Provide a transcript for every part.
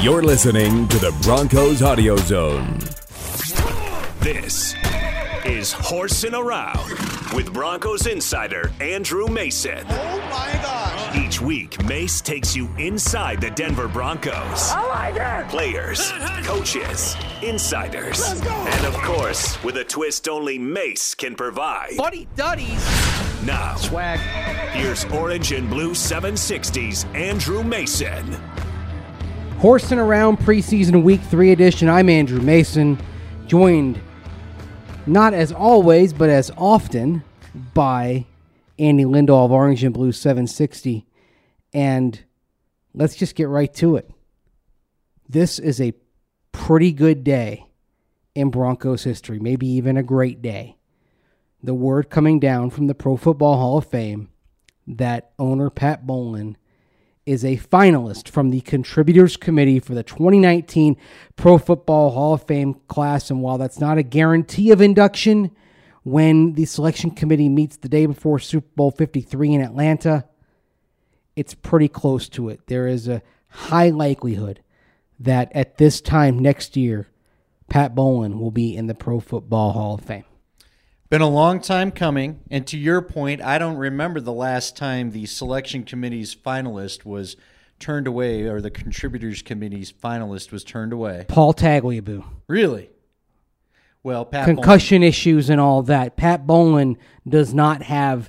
You're listening to the Broncos Audio Zone. This is Horsing Around with Broncos insider Andrew Mason. Oh my gosh. Each week, Mase takes you inside the Denver Broncos. I like it. Players, coaches, insiders, Let's go. and of course, with a twist only Mase can provide. Buddy Duddies. Now, Swag. here's Orange and Blue 760s Andrew Mason. Horsing around preseason week three edition. I'm Andrew Mason, joined not as always, but as often by Andy Lindahl of Orange and Blue 760. And let's just get right to it. This is a pretty good day in Broncos history, maybe even a great day. The word coming down from the Pro Football Hall of Fame that owner Pat Bowlen is a finalist from the Contributors Committee for the 2019 Pro Football Hall of Fame class. And while that's not a guarantee of induction, when the selection committee meets the day before Super Bowl 53 in Atlanta, it's pretty close to it. There is a high likelihood that at this time next year, Pat Bowlen will be in the Pro Football Hall of Fame. Been a long time coming, and to your point, I don't remember the last time the selection committee's finalist was turned away, or the contributors committee's finalist was turned away. Paul Tagliabue. Really? Well, Pat concussion issues and all that. Pat Bowlen does not have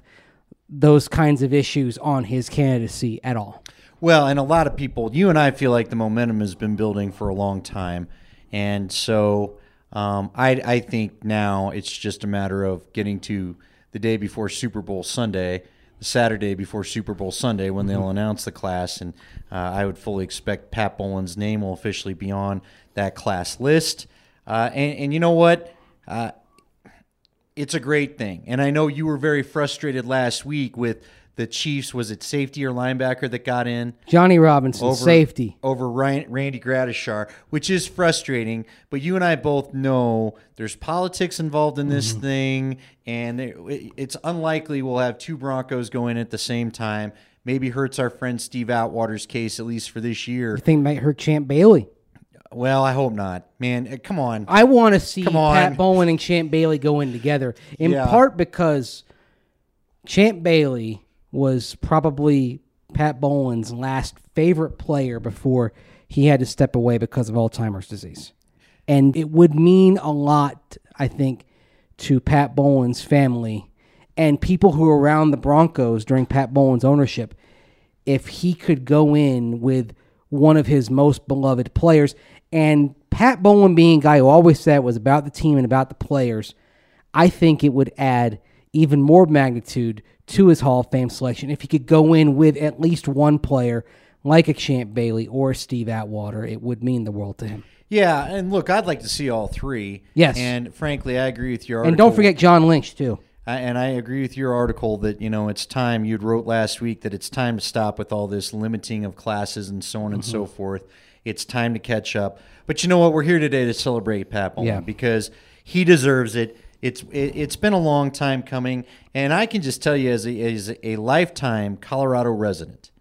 those kinds of issues on his candidacy at all. Well, and a lot of people, you and I feel like the momentum has been building for a long time, and so um, I, I think now it's just a matter of getting to the day before Super Bowl Sunday, the Saturday before Super Bowl Sunday, when they'll announce the class, and uh, I would fully expect Pat Bowlen's name will officially be on that class list. Uh, and, and you know what? Uh, it's a great thing. And I know you were very frustrated last week with the Chiefs. Was it safety or linebacker that got in? Johnny Robinson, over safety. over Ryan, Randy Gradishar, which is frustrating. But you and I both know there's politics involved in this thing, and it, it's unlikely we'll have two Broncos go in at the same time. Maybe hurts our friend Steve Atwater's case at least for this year. I think might hurt Champ Bailey. Well, I hope not, man. uh, Come on. I want to see Pat Bowlen and Champ Bailey go in together, in Yeah. part because Champ Bailey was probably Pat Bowlen's last favorite player before he had to step away because of Alzheimer's disease. And it would mean a lot, I think, to Pat Bowlen's family and people who were around the Broncos during Pat Bowlen's ownership if he could go in with one of his most beloved players. And Pat Bowlen being a guy who always said was about the team and about the players, I think it would add even more magnitude to his Hall of Fame selection if he could go in with at least one player like a Champ Bailey or Steve Atwater. It would mean the world to him. Yeah, and look, I'd like to see all three. Yes. And frankly, I agree with your article. And don't forget John Lynch, too. I, and I agree with your article that you know it's time. You wrote last week that it's time to stop with all this limiting of classes and so on and so mm-hmm. forth. It's time to catch up. But you know what? We're here today to celebrate Pat Bowlen Yeah. because he deserves it. It's it, it's been a long time coming, and I can just tell you as a, as a lifetime Colorado resident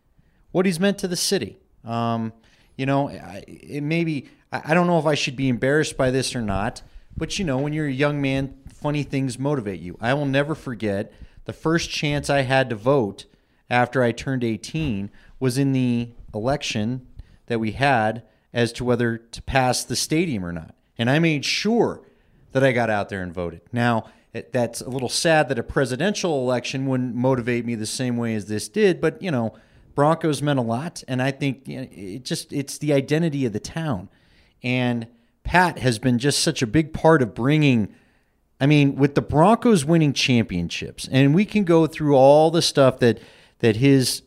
what he's meant to the city. Um, you know, I- it maybe I don't know if I should be embarrassed by this or not, but you know, when you're a young man, funny things motivate you. I will never forget the first chance I had to vote after I turned 18 was in the election that we had as to whether to pass the stadium or not. And I made sure that I got out there and voted. Now, that's a little sad that a presidential election wouldn't motivate me the same way as this did, but you know, Broncos meant a lot, and I think you know, it just it's the identity of the town. And Pat has been just such a big part of bringing. I mean, with the Broncos winning championships, and we can go through all the stuff that that his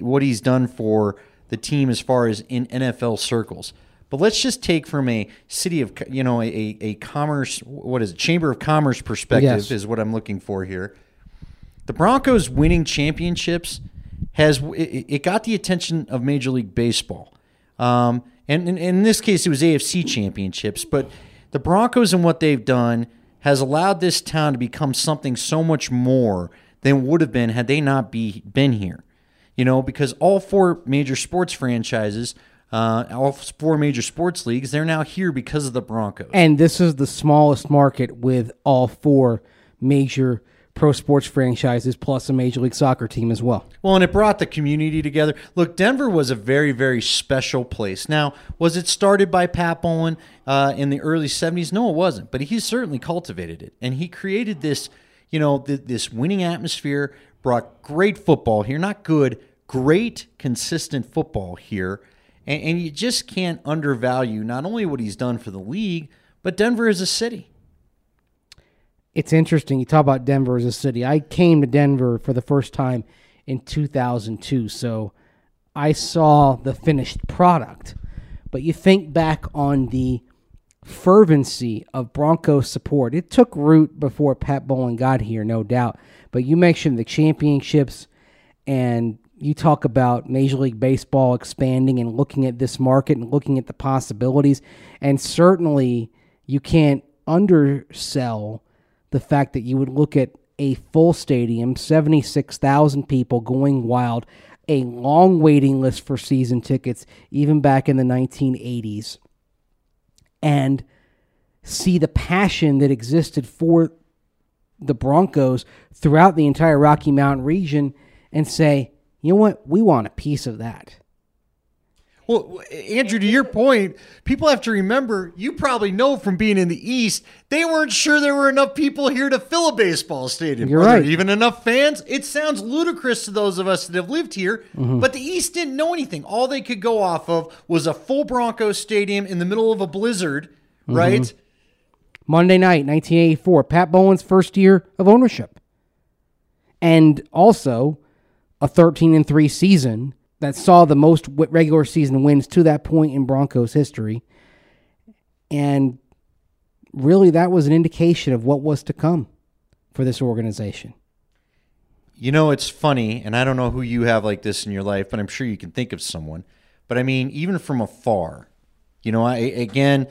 what he's done for the team as far as in NFL circles. But let's just take from a city of you know a a commerce what is it chamber of commerce perspective Yes. is what I'm looking for here. The Broncos winning championships has it, it got the attention of Major League Baseball, um, and, and in this case it was AFC championships. But the Broncos and what they've done has allowed this town to become something so much more than would have been had they not be been here. You know, because all four major sports franchises uh, all four major sports leagues. They're now here because of the Broncos. And this is the smallest market with all four major pro sports franchises plus a major league soccer team as well. Well, and it brought the community together. Look, Denver was a very, very special place. Now, was it started by Pat Bowlen uh, in the early 70s? No, it wasn't. But he certainly cultivated it. And he created this, you know, th- this winning atmosphere, brought great football here. Not good, great, consistent football here. And, and you just can't undervalue not only what he's done for the league, but Denver as a city. It's interesting. You talk about Denver as a city. I came to Denver for the first time in 2002, so I saw the finished product. But you think back on the fervency of Broncos support. It took root before Pat Bowlen got here, no doubt. But you mentioned the championships and you talk about Major League Baseball expanding and looking at this market and looking at the possibilities. And certainly you can't undersell the fact that you would look at a full stadium, 76,000 people going wild, a long waiting list for season tickets, even back in the 1980s, and see the passion that existed for the Broncos throughout the entire Rocky Mountain region and say, you know what, we want a piece of that. Well, Andrew, to your point, people have to remember you probably know from being in the East, they weren't sure there were enough people here to fill a baseball stadium. You're right. even enough fans? It sounds ludicrous to those of us that have lived here, mm-hmm. but the East didn't know anything. All they could go off of was a full Broncos stadium in the middle of a blizzard, mm-hmm. right? Monday night, 1984, Pat Bowlen's first year of ownership. And also a 13 and 3 season that saw the most regular season wins to that point in Broncos history. And really that was an indication of what was to come for this organization. You know, it's funny, and I don't know who you have like this in your life, but I'm sure you can think of someone. But I mean, even from afar, you know, I again,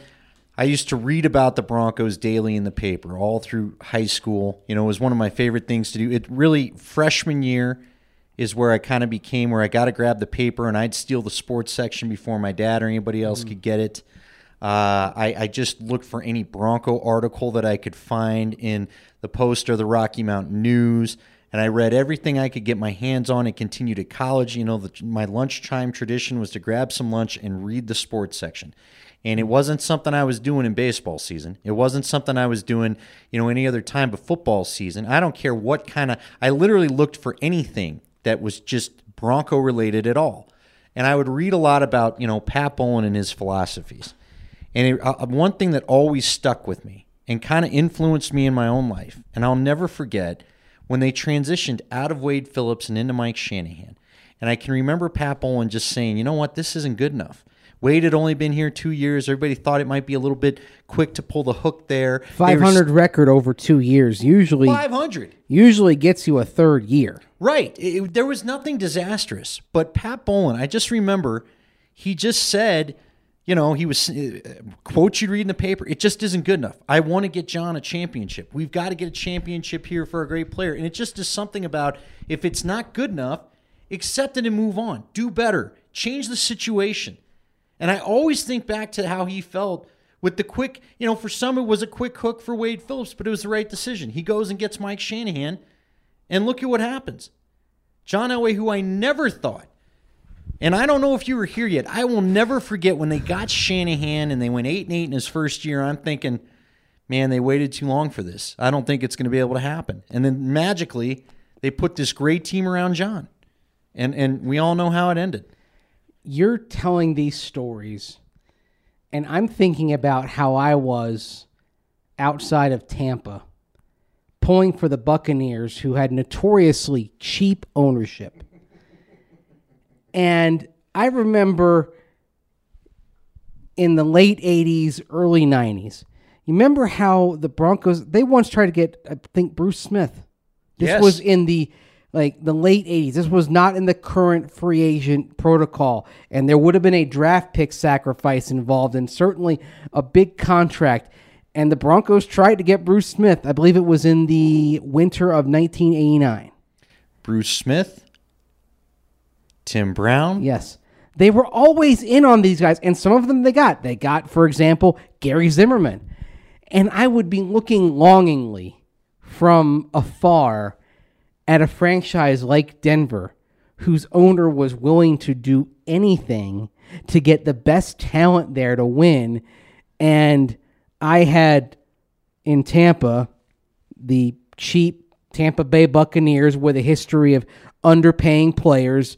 I used to read about the Broncos daily in the paper all through high school. You know, it was one of my favorite things to do. It really freshman year is where I kind of became where I got to grab the paper and I'd steal the sports section before my dad or anybody else could get it. Uh, I, I just looked for any Bronco article that I could find in the Post or the Rocky Mountain News, and I read everything I could get my hands on and continued at college. You know, the, my lunchtime tradition was to grab some lunch and read the sports section. And it wasn't something I was doing in baseball season. It wasn't something I was doing, you know, any other time but football season. I don't care what kind of, I literally looked for anything that was just Bronco related at all. And I would read a lot about, you know, Pat Bowlen and his philosophies. And it, uh, one thing that always stuck with me and kind of influenced me in my own life, and I'll never forget when they transitioned out of Wade Phillips and into Mike Shanahan. And I can remember Pat Bowlen just saying, you know what, this isn't good enough. Wade had only been here two years. Everybody thought it might be a little bit quick to pull the hook there. Were 500 record over 2 years usually 500. usually gets you a third year. Right. It- there was nothing disastrous. But Pat Bowlen, I just remember he just said, you know, he was uh, quotes you'd read in the paper. It just isn't good enough. I want to get John a championship. We've got to get a championship here for a great player. And it just is something about if it's not good enough, accept it and move on. Do better. Change the situation. And I always think back to how he felt with the quick, you know, for some it was a quick hook for Wade Phillips, but it was the right decision. He goes and gets Mike Shanahan, and look at what happens. John Elway, who I never thought, and I don't know if you were here yet, I will never forget when they got Shanahan and they went eight and eight in his first year. I'm thinking, man, they waited too long for this. I don't think it's going to be able to happen. And then magically, they put this great team around John, and and we all know how it ended. You're telling these stories, and I'm thinking about how I was outside of Tampa, pulling for the Buccaneers, who had notoriously cheap ownership. And I remember in the late 80s, early 90s, you remember how the Broncos, they once tried to get, I think, Bruce Smith. This Yes. was in the like the late 80s. This was not in the current free agent protocol. And there would have been a draft pick sacrifice involved and certainly a big contract. And the Broncos tried to get Bruce Smith. I believe it was in the winter of 1989. Bruce Smith, Tim Brown, Yes. They were always in on these guys, and some of them they got. They got, for example, Gary Zimmerman. And I would be looking longingly from afar at a franchise like Denver, whose owner was willing to do anything to get the best talent there to win. And I had in Tampa the cheap Tampa Bay Buccaneers with a history of underpaying players.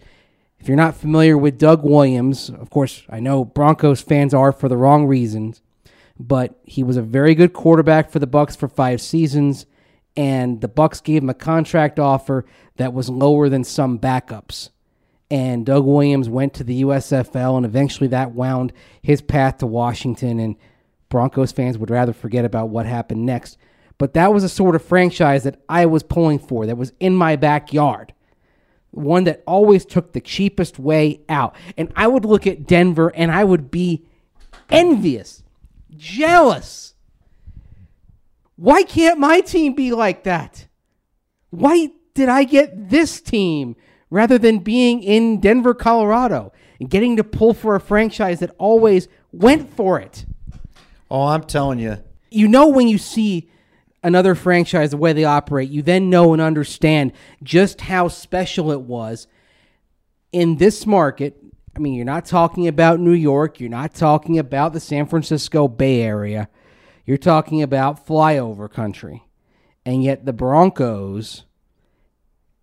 If you're not familiar with Doug Williams, of course, I know Broncos fans are for the wrong reasons, but he was a very good quarterback for the Bucks for 5 seasons and the Bucks gave him a contract offer that was lower than some backups. And Doug Williams went to the USFL and eventually that wound his path to Washington and Broncos fans would rather forget about what happened next. But that was a sort of franchise that I was pulling for, that was in my backyard. One that always took the cheapest way out. And I would look at Denver and I would be envious, jealous. Why can't my team be like that? Why did I get this team rather than being in Denver, Colorado and getting to pull for a franchise that always went for it? Oh, I'm telling you. You know when you see another franchise the way they operate, you then know and understand just how special it was in this market. I mean, you're not talking about New York, you're not talking about the San Francisco Bay Area. You're talking about flyover country. And yet the Broncos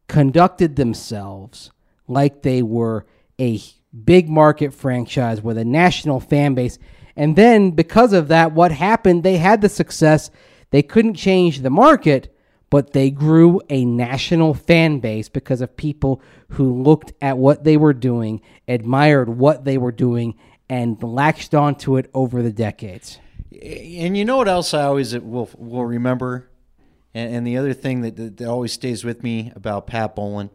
conducted themselves like they were a big market franchise with a national fan base. And then because of that, what happened? They had the success. They couldn't change the market, but they grew a national fan base because of people who looked at what they were doing, admired what they were doing, and latched onto it over the decades. And you know what else I always will will remember, and, and the other thing that, that, that always stays with me about Pat Bowlen,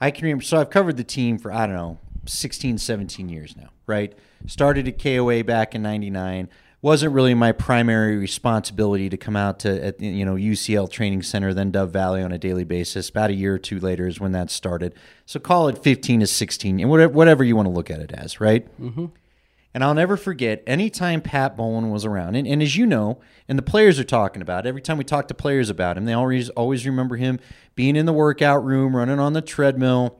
I can remember. So I've covered the team for I don't know 16, 17 years now, right? Started at KOA back in '99. Wasn't really my primary responsibility to come out to at, you know UCL Training Center, then Dove Valley on a daily basis. About a year or two later is when that started. So call it 15 to 16, and whatever, whatever you want to look at it as, right? Mm-hmm. And I'll never forget anytime Pat Bowlen was around. And, and, as you know, and the players are talking about, every time we talk to players about him, they always always remember him being in the workout room, running on the treadmill.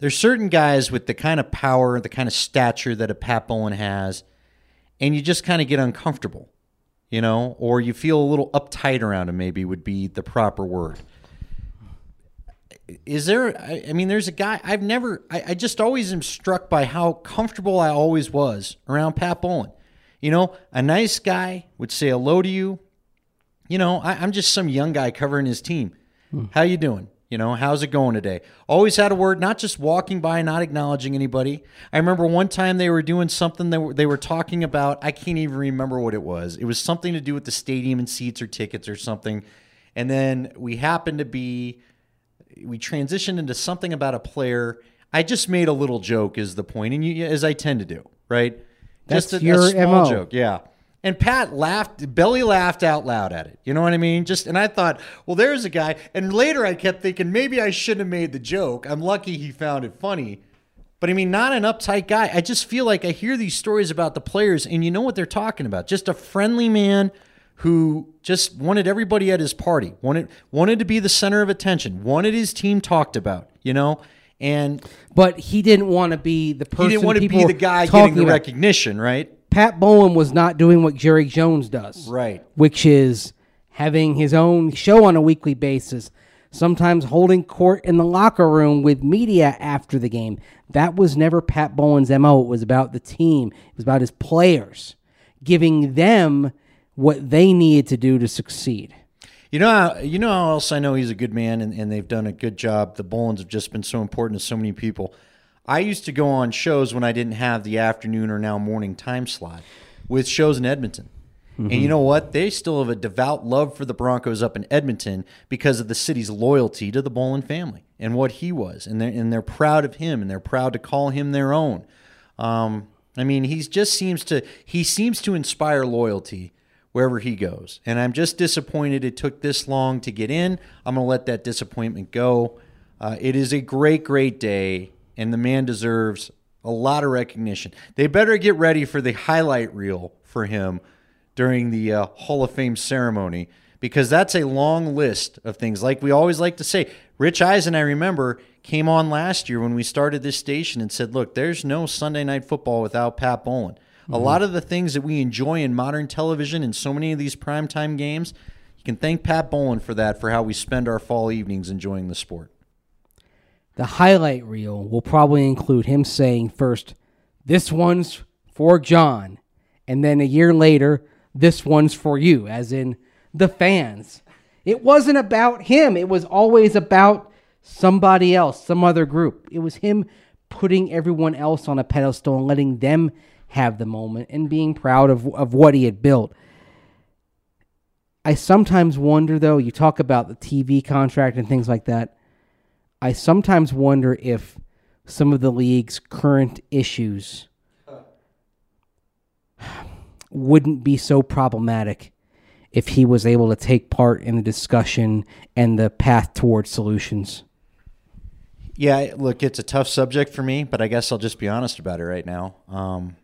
There's certain guys with the kind of power, the kind of stature that a Pat Bowlen has, and you just kind of get uncomfortable, you know, or you feel a little uptight around him, maybe would be the proper word is there I, I, mean there's a guy i've never I, I, just always am struck by how comfortable i always was around pat Bowlen. you know a nice guy would say hello to you. You know I, am just some young guy covering his team. Hmm. how you doing? You know how's it going today? Always had a word not just walking by not acknowledging anybody. I remember one time they were doing something they were, they were talking about. I can't even remember what it was. It was something to do with the stadium and seats or tickets or something. And then we happened to be we transitioned into something about a player. I just made a little joke, is the point, and you, as I tend to do, right? That's just a, your a small MO. joke, yeah. And Pat laughed, belly laughed out loud at it. You know what I mean? Just and I thought, well, there's a guy. And later I kept thinking maybe I shouldn't have made the joke. I'm lucky he found it funny. But I mean, not an uptight guy. I just feel like I hear these stories about the players, and you know what they're talking about. Just a friendly man who just wanted everybody at his party, wanted wanted to be the center of attention, wanted his team talked about, you know, and but he didn't want to be the person. He didn't want to be the guy getting the about. recognition, right? Pat Bowlen was not doing what Jerry Jones does, right? Which is having his own show on a weekly basis, sometimes holding court in the locker room with media after the game. That was never Pat Bowlen's mo. It was about the team. It was about his players, giving them what they needed to do to succeed. You know, how, you know how else I know he's a good man, and, and they've done a good job. The Bowlens have just been so important to so many people. I used to go on shows when I didn't have the afternoon or now morning time slot with shows in Edmonton. Mm-hmm. And you know what? They still have a devout love for the Broncos up in Edmonton because of the city's loyalty to the Bowlen family and what he was. And they're, and they're proud of him and they're proud to call him their own. Um, I mean, he just seems to he seems to inspire loyalty wherever he goes. And I'm just disappointed it took this long to get in. I'm going to let that disappointment go. Uh, it is a great, great day, and the man deserves a lot of recognition. They better get ready for the highlight reel for him during the uh, Hall of Fame ceremony because that's a long list of things. Like we always like to say, Rich Eisen, I remember, came on last year when we started this station and said, Look, there's no Sunday night football without Pat Bowlen. Mm-hmm. A lot of the things that we enjoy in modern television and so many of these primetime games, you can thank Pat Bowlen for that, for how we spend our fall evenings enjoying the sport. The highlight reel will probably include him saying first, This one's for John. And then a year later, This one's for you, as in the fans. It wasn't about him, it was always about somebody else, some other group. It was him putting everyone else on a pedestal and letting them have the moment and being proud of, of what he had built. I sometimes wonder, though, you talk about the TV contract and things like that. I sometimes wonder if some of the league's current issues wouldn't be so problematic if he was able to take part in the discussion and the path towards solutions. Yeah, look, it's a tough subject for me, but I guess I'll just be honest about it right now. Um,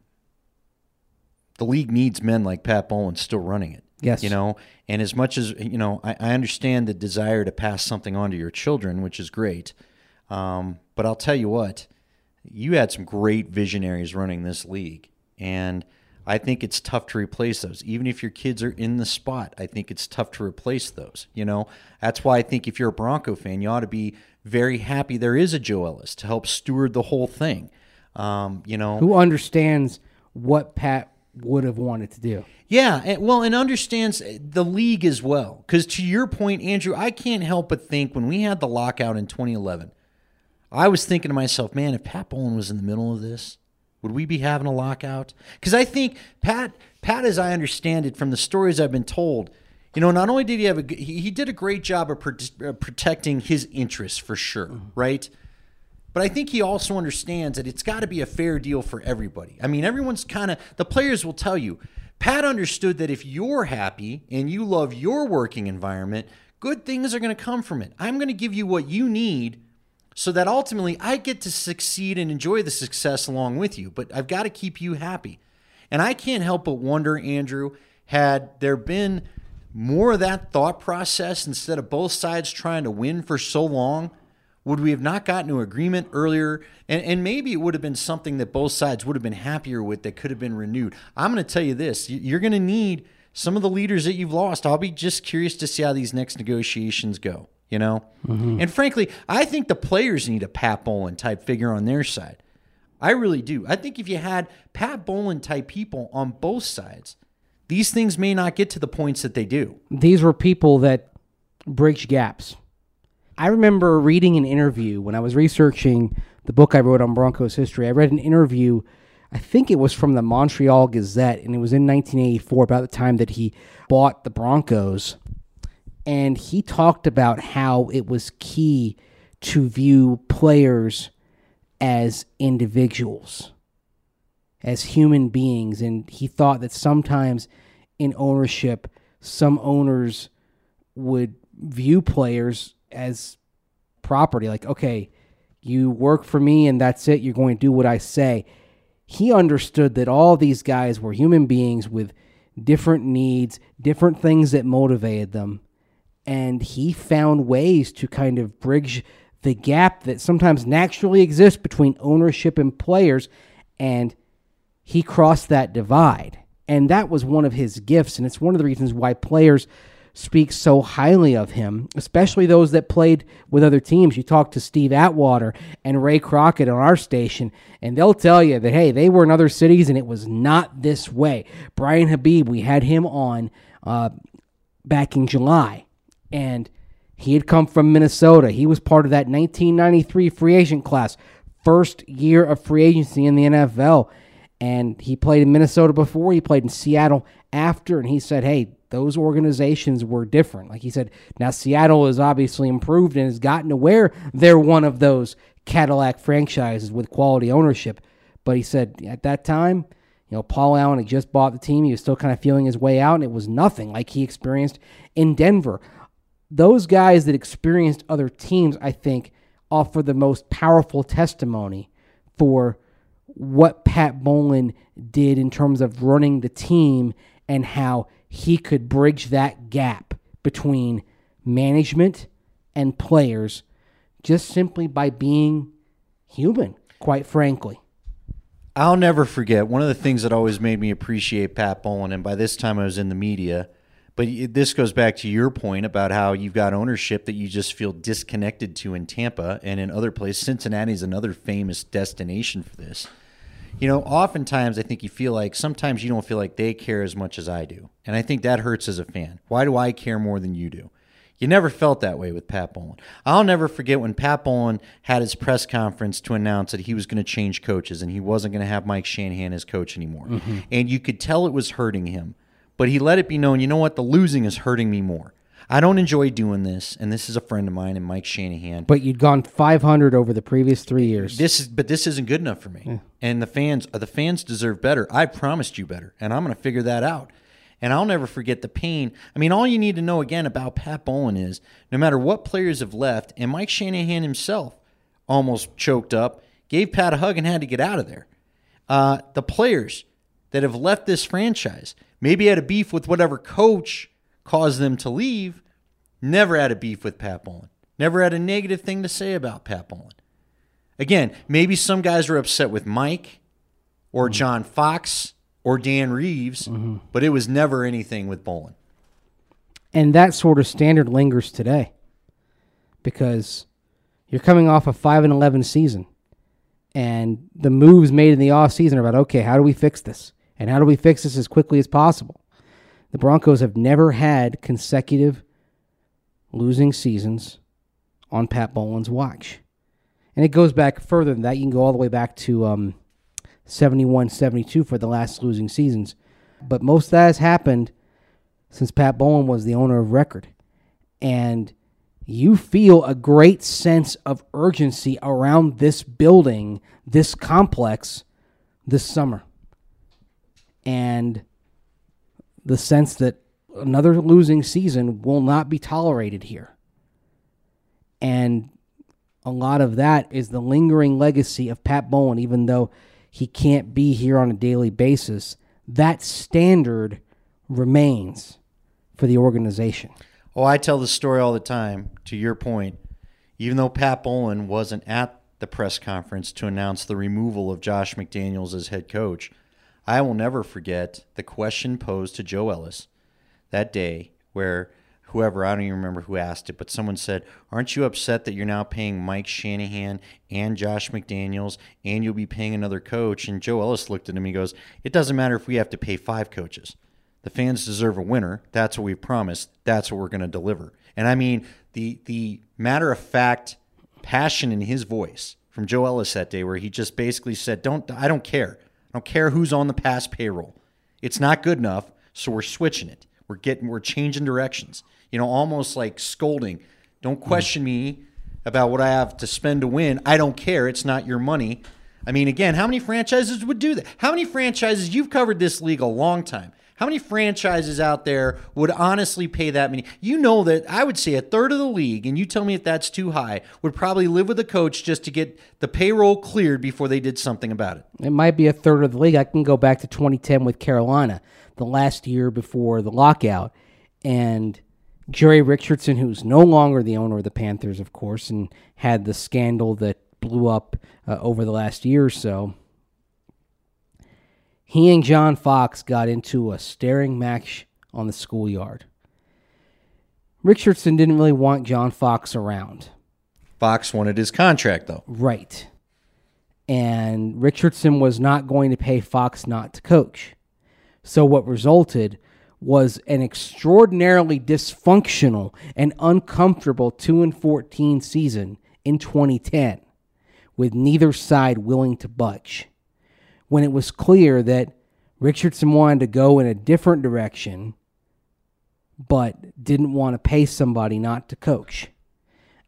the league needs men like Pat Bowlen still running it. Yes. You know, and as much as, you know, I, I understand the desire to pass something on to your children, which is great. Um, but I'll tell you what, you had some great visionaries running this league. And – I think it's tough to replace those. Even if your kids are in the spot, I think it's tough to replace those. You know, that's why I think if you're a Bronco fan, you ought to be very happy there is a Joe Ellis to help steward the whole thing. Um, you know, who understands what Pat would have wanted to do. Yeah, and, well, and understands the league as well. Because to your point, Andrew, I can't help but think when we had the lockout in 2011, I was thinking to myself, man, if Pat Bowlen was in the middle of this, would we be having a lockout? Because I think Pat, Pat, as I understand it from the stories I've been told, you know, not only did he have a he, he did a great job of pro- uh, protecting his interests for sure, mm-hmm. right? But I think he also understands that it's got to be a fair deal for everybody. I mean, everyone's kind of the players will tell you. Pat understood that if you're happy and you love your working environment, good things are going to come from it. I'm going to give you what you need so that ultimately I get to succeed and enjoy the success along with you. But I've got to keep you happy. And I can't help but wonder, Andrew, had there been more of that thought process instead of both sides trying to win for so long, would we have not gotten to agreement earlier? And, and maybe it would have been something that both sides would have been happier with that could have been renewed. I'm going to tell you this you're going to need some of the leaders that you've lost. I'll be just curious to see how these next negotiations go you know? Mm-hmm. And frankly, I think the players need a Pat Bowlen type figure on their side. I really do. I think if you had Pat Bowlen type people on both sides, these things may not get to the points that they do. These were people that bridge gaps. I remember reading an interview when I was researching the book I wrote on Broncos history. I read an interview, I think it was from the Montreal Gazette, and it was in 1984, about the time that he bought the Broncos and he talked about how it was key to view players as individuals, as human beings. And he thought that sometimes in ownership, some owners would view players as property. Like, okay, you work for me and that's it. You're going to do what I say. He understood that all these guys were human beings with different needs, different things that motivated them and he found ways to kind of bridge the gap that sometimes naturally exists between ownership and players and he crossed that divide and that was one of his gifts and it's one of the reasons why players speak so highly of him especially those that played with other teams you talk to steve atwater and ray crockett on our station and they'll tell you that hey they were in other cities and it was not this way brian habib we had him on uh, back in july and he had come from Minnesota. He was part of that 1993 free agent class, first year of free agency in the NFL. And he played in Minnesota before, he played in Seattle after, and he said, hey, those organizations were different. Like he said, now Seattle has obviously improved and has gotten to where they're one of those Cadillac franchises with quality ownership. But he said at that time, you know, Paul Allen had just bought the team. He was still kind of feeling his way out, and it was nothing like he experienced in Denver those guys that experienced other teams, I think, offer the most powerful testimony for what Pat Bowlen did in terms of running the team and how he could bridge that gap between management and players just simply by being human, quite frankly. I'll never forget one of the things that always made me appreciate Pat Bowlen, and by this time I was in the media. But this goes back to your point about how you've got ownership that you just feel disconnected to in Tampa and in other places. Cincinnati is another famous destination for this. You know, oftentimes I think you feel like sometimes you don't feel like they care as much as I do. And I think that hurts as a fan. Why do I care more than you do? You never felt that way with Pat Bowlen. I'll never forget when Pat Bowlen had his press conference to announce that he was going to change coaches and he wasn't going to have Mike Shanahan as coach anymore. Mm-hmm. And you could tell it was hurting him. But he let it be known, you know what, the losing is hurting me more. I don't enjoy doing this, and this is a friend of mine and Mike Shanahan. But you'd gone 500 over the previous three years. This is, but this isn't good enough for me. Yeah. And the fans, the fans deserve better. I promised you better, and I'm going to figure that out. And I'll never forget the pain. I mean, all you need to know again about Pat Bowlen is no matter what players have left, and Mike Shanahan himself almost choked up, gave Pat a hug, and had to get out of there. Uh, the players that have left this franchise maybe had a beef with whatever coach caused them to leave, never had a beef with Pat Bowlen. Never had a negative thing to say about Pat Bowlen. Again, maybe some guys were upset with Mike or mm-hmm. John Fox or Dan Reeves, mm-hmm. but it was never anything with Bowlen. And that sort of standard lingers today because you're coming off a 5 and 11 season and the moves made in the off season are about okay, how do we fix this? And how do we fix this as quickly as possible? The Broncos have never had consecutive losing seasons on Pat Bowlen's watch. And it goes back further than that. You can go all the way back to um, 71 72 for the last losing seasons. But most of that has happened since Pat Bowlen was the owner of record. And you feel a great sense of urgency around this building, this complex, this summer. And the sense that another losing season will not be tolerated here. And a lot of that is the lingering legacy of Pat Bowlen, even though he can't be here on a daily basis, that standard remains for the organization. Oh, I tell the story all the time, to your point. Even though Pat Bowlen wasn't at the press conference to announce the removal of Josh McDaniels as head coach, I will never forget the question posed to Joe Ellis that day where whoever, I don't even remember who asked it, but someone said, Aren't you upset that you're now paying Mike Shanahan and Josh McDaniels and you'll be paying another coach? And Joe Ellis looked at him and he goes, It doesn't matter if we have to pay five coaches. The fans deserve a winner. That's what we've promised. That's what we're going to deliver. And I mean, the, the matter of fact passion in his voice from Joe Ellis that day, where he just basically said, Don't, I don't care. I don't care who's on the past payroll. It's not good enough, so we're switching it. We're getting, we're changing directions you know, almost like scolding. Don't mm. question me about what I have to spend to win. I don't care. It's not your money. I mean, again, how many franchises would do that? How many franchises, you've covered this league a long time. How many franchises out there would honestly pay that many? You know that I would say a third of the league, and you tell me if that's too high, would probably live with a coach just to get the payroll cleared before they did something about it. It might be a third of the league. I can go back to 2010 with Carolina, the last year before the lockout. And Jerry Richardson, who's no longer the owner of the Panthers, of course, and had the scandal that blew up uh, over the last year or so. He and John Fox got into a staring match on the schoolyard. Richardson didn't really want John Fox around. Fox wanted his contract, though. Right. And Richardson was not going to pay Fox not to coach. So what resulted was an extraordinarily dysfunctional and uncomfortable 2 and 14 season in 2010 with neither side willing to budge when it was clear that Richardson wanted to go in a different direction but didn't want to pay somebody not to coach.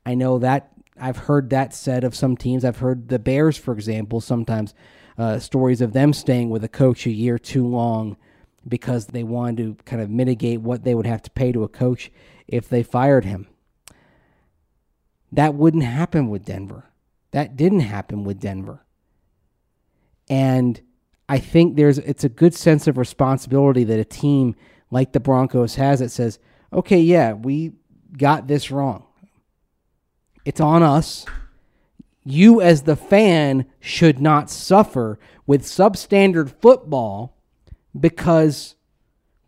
I know that I've heard that said of some teams. I've heard the Bears, for example, sometimes uh, stories of them staying with a coach a year too long because they wanted to kind of mitigate what they would have to pay to a coach if they fired him. That wouldn't happen with Denver. That didn't happen with Denver. And I think there's it's a good sense of responsibility that a team like the Broncos has that says, okay, yeah, we got this wrong. It's on us. You, as the fan, should not suffer with substandard football because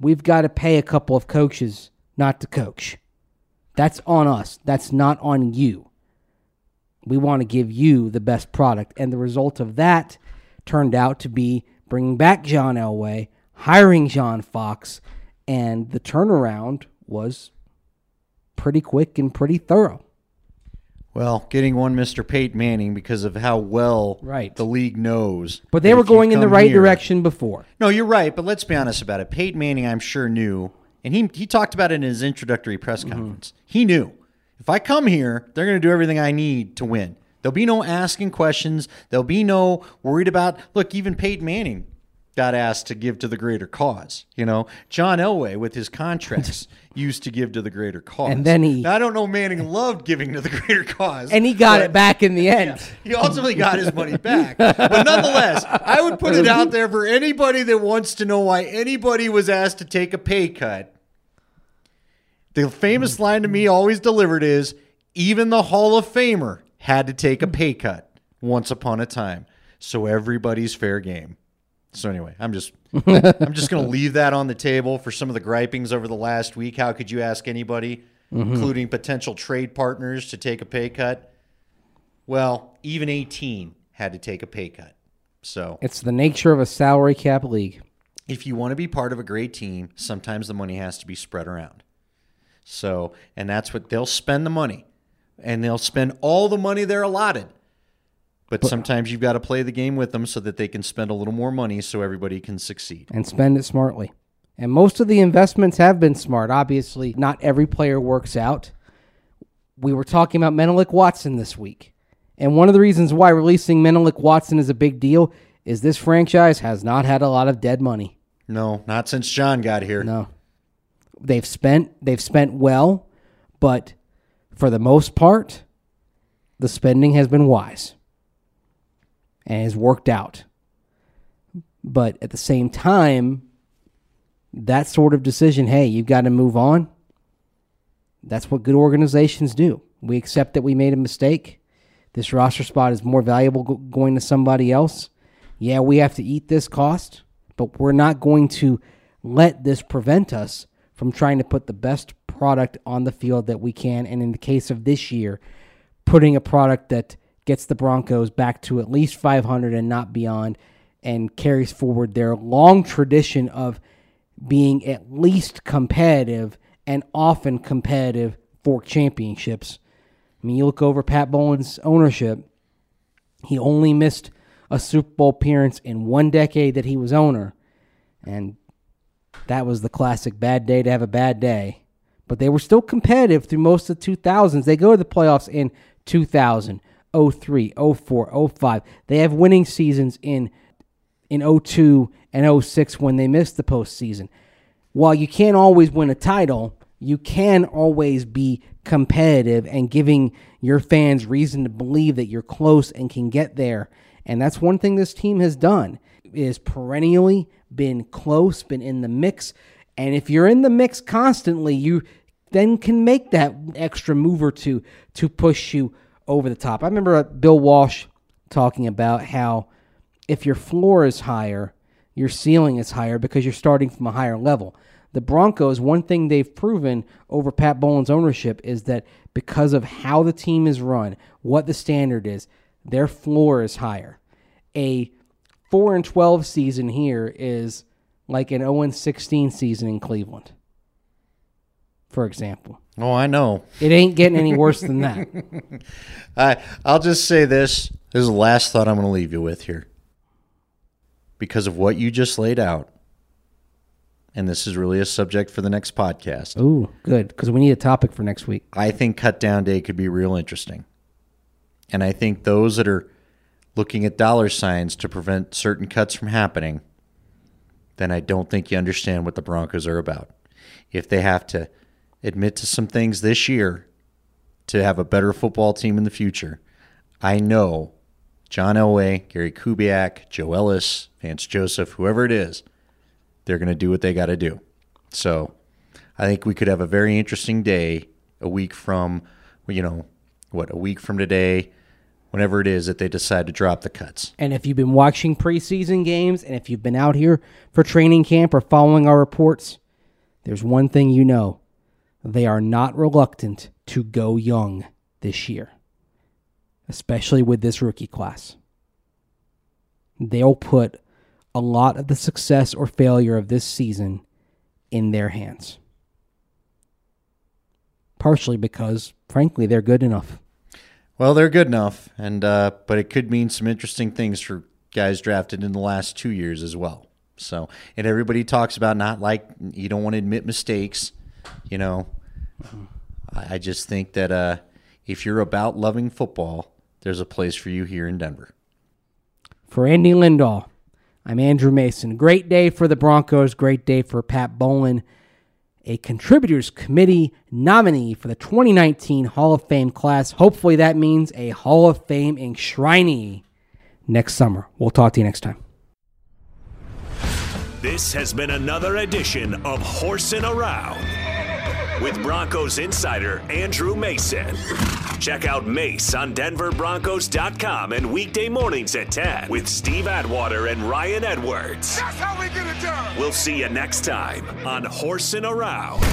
we've got to pay a couple of coaches not to coach. That's on us. That's not on you. We want to give you the best product. And the result of that turned out to be bringing back John Elway, hiring John Fox, and the turnaround was pretty quick and pretty thorough. Well, getting one Mr. Peyton Manning because of how well Right. the league knows. But they were going in the right here- direction before. No, you're right, but let's be honest about it. Peyton Manning, I'm sure knew, and he he talked about it in his introductory press Mm-hmm. conference. He knew if I come here, they're going to do everything I need to win. There'll be no asking questions. There'll be no worried about. Look, even Peyton Manning got asked to give to the greater cause. You know, John Elway with his contracts used to give to the greater cause, And then he- Now, I don't know. Manning loved giving to the greater cause, And he got it back in the end. he ultimately got his money back. But nonetheless, I would put it out there for anybody that wants to know why anybody was asked to take a pay cut. The famous line to me always delivered is even the Hall of Famer had to take a mm. pay cut once upon a time. So everybody's fair game. So anyway, I'm just I'm just going to leave that on the table for some of the gripings over the last week. How could you ask anybody, mm-hmm. including potential trade partners, to take a pay cut? Well, even 18 had to take a pay cut. So It's the nature of a salary cap league. if you want to be part of a great team, sometimes the money has to be spread around. So, and that's what they'll spend the money, and they'll spend all the money they're allotted. But, sometimes you've got to play the game with them so that they can spend a little more money so everybody can succeed. and spend it smartly. And most of the investments have been smart. Obviously, not every player works out. We were talking about Menelik Watson this week. And one of the reasons why releasing Menelik Watson is a big deal is this franchise has not had a lot of dead money. No, not since John got here. No. They've spent they've spent well, but for the most part, the spending has been wise and has worked out. But at the same time, that sort of decision, hey, you've got to move on. That's what good organizations do. We accept that we made a mistake. This roster spot is more valuable going to somebody else. Yeah, we have to eat this cost, but we're not going to let this prevent us from trying to put the best product on the field that we can. And in the case of this year, putting a product that gets the Broncos back to at least 500 and not beyond and carries forward their long tradition of being at least competitive and often competitive for championships. I mean, you look over Pat Bowlen's ownership, he only missed a Super Bowl appearance in one decade that he was owner. And that was the classic bad day to have a bad day. But they were still competitive through most of the 2000s. They go to the playoffs in 2000, 03, 04, 05. They have winning seasons in in 02 and 06 when they missed the postseason. While you can't always win a title, you can always be competitive and giving your fans reason to believe that you're close and can get there. And that's one thing this team has done is perennially been close, been in the mix. And if you're in the mix constantly, you then can make that extra move or two to push you over the top. I remember uh, Bill Walsh talking about how if your floor is higher, your ceiling is higher because you're starting from a higher level. The Broncos, one thing they've proven over Pat Bowlen's ownership is that because of how the team is run, what the standard is, their floor is higher. A 4 and 12 season here is like an 0 and 16 season in Cleveland, for example. Oh, I know. It ain't getting any worse than that. I I'll just say this. This is the last thought I'm going to leave you with here. Because of what you just laid out, and this is really a subject for the next podcast. Ooh, good, because we need a topic for next week. I think cut down day could be real interesting. And I think those that are looking at dollar signs to prevent certain cuts from happening, then I don't think you understand what the Broncos are about. If they have to admit to some things this year to have a better football team in the future, I know John Elway, Gary Kubiak, Joe Ellis, Vance Joseph, whoever it is, they're going to do what they got to do. So I think we could have a very interesting day a week from, you know, what, a week from today, whenever it is that they decide to drop the cuts. And if you've been watching preseason games and if you've been out here for training camp or following our reports, there's one thing you know they are not reluctant to go young this year, especially with this rookie class. They'll put a lot of the success or failure of this season in their hands. Partially because, frankly, they're good enough. Well, they're good enough, and uh, but it could mean some interesting things for guys drafted in the last two years as well. So, and everybody talks about not like you don't want to admit mistakes. You know, I, I just think that uh, if you're about loving football, there's a place for you here in Denver. For Andy Lindahl, I'm Andrew Mason. Great day for the Broncos. Great day for Pat Bowlen, a contributors committee nominee for the 2019 Hall of Fame class. Hopefully, that means a Hall of Fame enshrinee next summer. We'll talk to you next time. This has been another edition of Horsing Around with Broncos insider Andrew Mason. Check out Mase on DenverBroncos.com and weekday mornings at 10 with Steve Atwater and Ryan Edwards. That's how we get it done. We'll see you next time on Horsing Around.